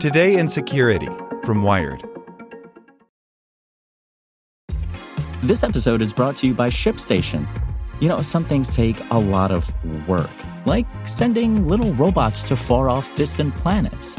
Today in Security from Wired. This episode is brought to you by ShipStation. You know, some things take a lot of work, like sending little robots to far off distant planets.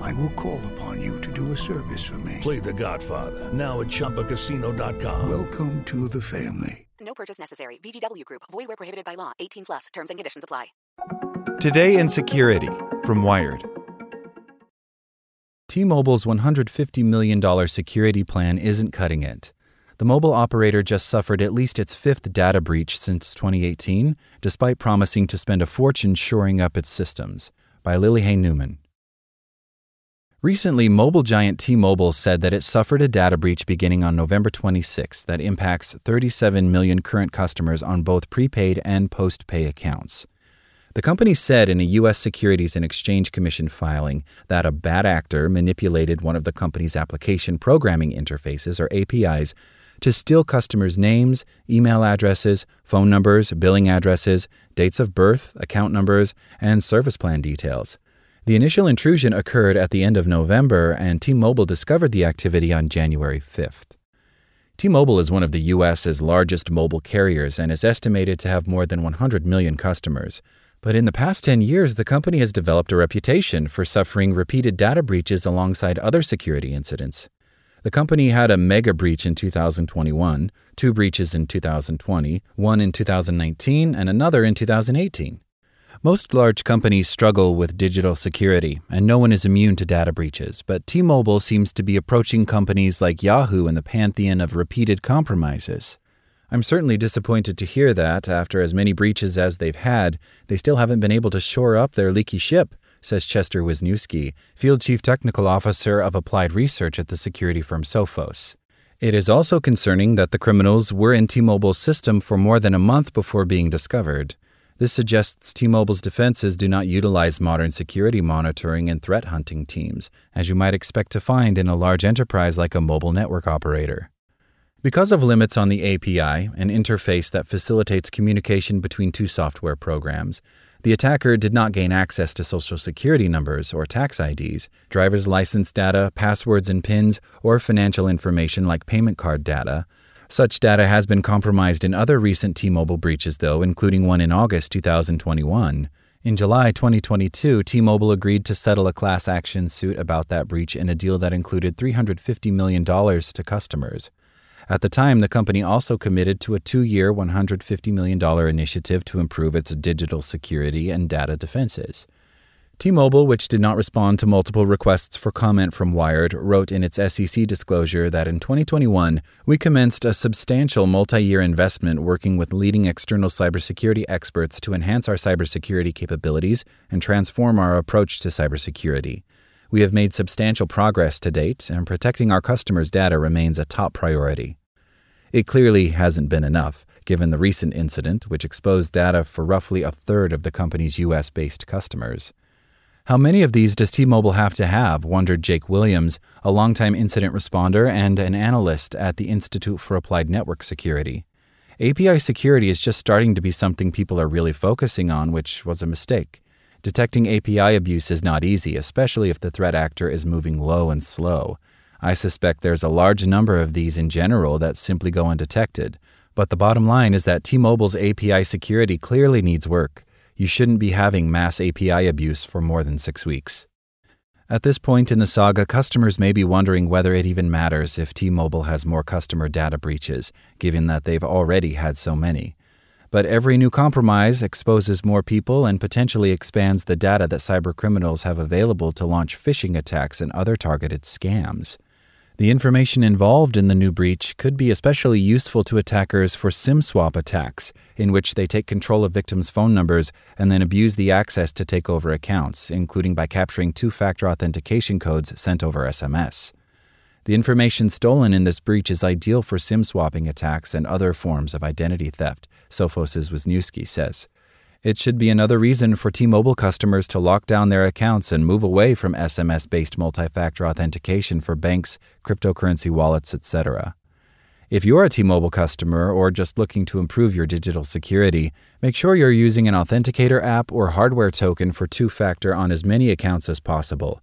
I will call upon you to do a service for me. Play The Godfather now at ChumbaCasino.com. Welcome to the family. No purchase necessary. VGW Group. Void where prohibited by law. 18 plus. Terms and conditions apply. Today in Security from Wired. T-Mobile's $150 million security plan isn't cutting it. The mobile operator just suffered at least its fifth data breach since 2018, despite promising to spend a fortune shoring up its systems. By Lily Hay Newman. Recently, mobile giant T Mobile said that it suffered a data breach beginning on November 26 that impacts 37 million current customers on both prepaid and post-pay accounts. The company said in a U.S. Securities and Exchange Commission filing that a bad actor manipulated one of the company's application programming interfaces, or APIs, to steal customers' names, email addresses, phone numbers, billing addresses, dates of birth, account numbers, and service plan details. The initial intrusion occurred at the end of November, and T Mobile discovered the activity on January 5th. T Mobile is one of the U.S.'s largest mobile carriers and is estimated to have more than 100 million customers. But in the past 10 years, the company has developed a reputation for suffering repeated data breaches alongside other security incidents. The company had a mega breach in 2021, two breaches in 2020, one in 2019, and another in 2018. Most large companies struggle with digital security, and no one is immune to data breaches, but T Mobile seems to be approaching companies like Yahoo in the pantheon of repeated compromises. I'm certainly disappointed to hear that, after as many breaches as they've had, they still haven't been able to shore up their leaky ship, says Chester Wisniewski, Field Chief Technical Officer of Applied Research at the security firm Sophos. It is also concerning that the criminals were in T Mobile's system for more than a month before being discovered. This suggests T Mobile's defenses do not utilize modern security monitoring and threat hunting teams, as you might expect to find in a large enterprise like a mobile network operator. Because of limits on the API, an interface that facilitates communication between two software programs, the attacker did not gain access to social security numbers or tax IDs, driver's license data, passwords and PINs, or financial information like payment card data, such data has been compromised in other recent T Mobile breaches, though, including one in August 2021. In July 2022, T Mobile agreed to settle a class action suit about that breach in a deal that included $350 million to customers. At the time, the company also committed to a two year, $150 million initiative to improve its digital security and data defenses. T Mobile, which did not respond to multiple requests for comment from Wired, wrote in its SEC disclosure that in 2021, we commenced a substantial multi year investment working with leading external cybersecurity experts to enhance our cybersecurity capabilities and transform our approach to cybersecurity. We have made substantial progress to date, and protecting our customers' data remains a top priority. It clearly hasn't been enough, given the recent incident, which exposed data for roughly a third of the company's U.S. based customers. How many of these does T Mobile have to have? wondered Jake Williams, a longtime incident responder and an analyst at the Institute for Applied Network Security. API security is just starting to be something people are really focusing on, which was a mistake. Detecting API abuse is not easy, especially if the threat actor is moving low and slow. I suspect there's a large number of these in general that simply go undetected. But the bottom line is that T Mobile's API security clearly needs work you shouldn't be having mass API abuse for more than six weeks. At this point in the saga, customers may be wondering whether it even matters if T Mobile has more customer data breaches, given that they've already had so many. But every new compromise exposes more people and potentially expands the data that cybercriminals have available to launch phishing attacks and other targeted scams. The information involved in the new breach could be especially useful to attackers for SIM swap attacks, in which they take control of victims' phone numbers and then abuse the access to take over accounts, including by capturing two factor authentication codes sent over SMS. The information stolen in this breach is ideal for SIM swapping attacks and other forms of identity theft, Sophos' Wisniewski says. It should be another reason for T Mobile customers to lock down their accounts and move away from SMS based multi factor authentication for banks, cryptocurrency wallets, etc. If you're a T Mobile customer or just looking to improve your digital security, make sure you're using an authenticator app or hardware token for two factor on as many accounts as possible.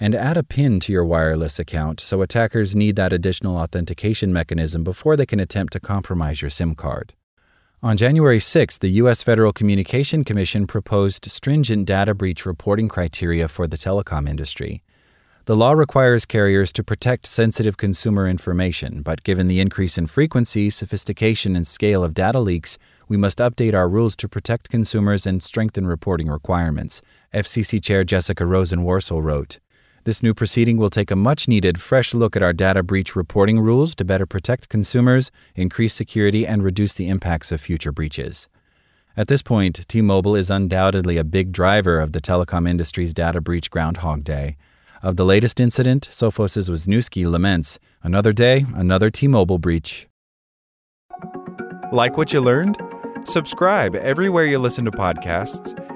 And add a PIN to your wireless account so attackers need that additional authentication mechanism before they can attempt to compromise your SIM card. On January 6, the U.S. Federal Communication Commission proposed stringent data breach reporting criteria for the telecom industry. The law requires carriers to protect sensitive consumer information, but given the increase in frequency, sophistication, and scale of data leaks, we must update our rules to protect consumers and strengthen reporting requirements, FCC Chair Jessica Rosenworcel wrote. This new proceeding will take a much needed fresh look at our data breach reporting rules to better protect consumers, increase security, and reduce the impacts of future breaches. At this point, T Mobile is undoubtedly a big driver of the telecom industry's data breach Groundhog Day. Of the latest incident, Sophos' Wisniewski laments another day, another T Mobile breach. Like what you learned? Subscribe everywhere you listen to podcasts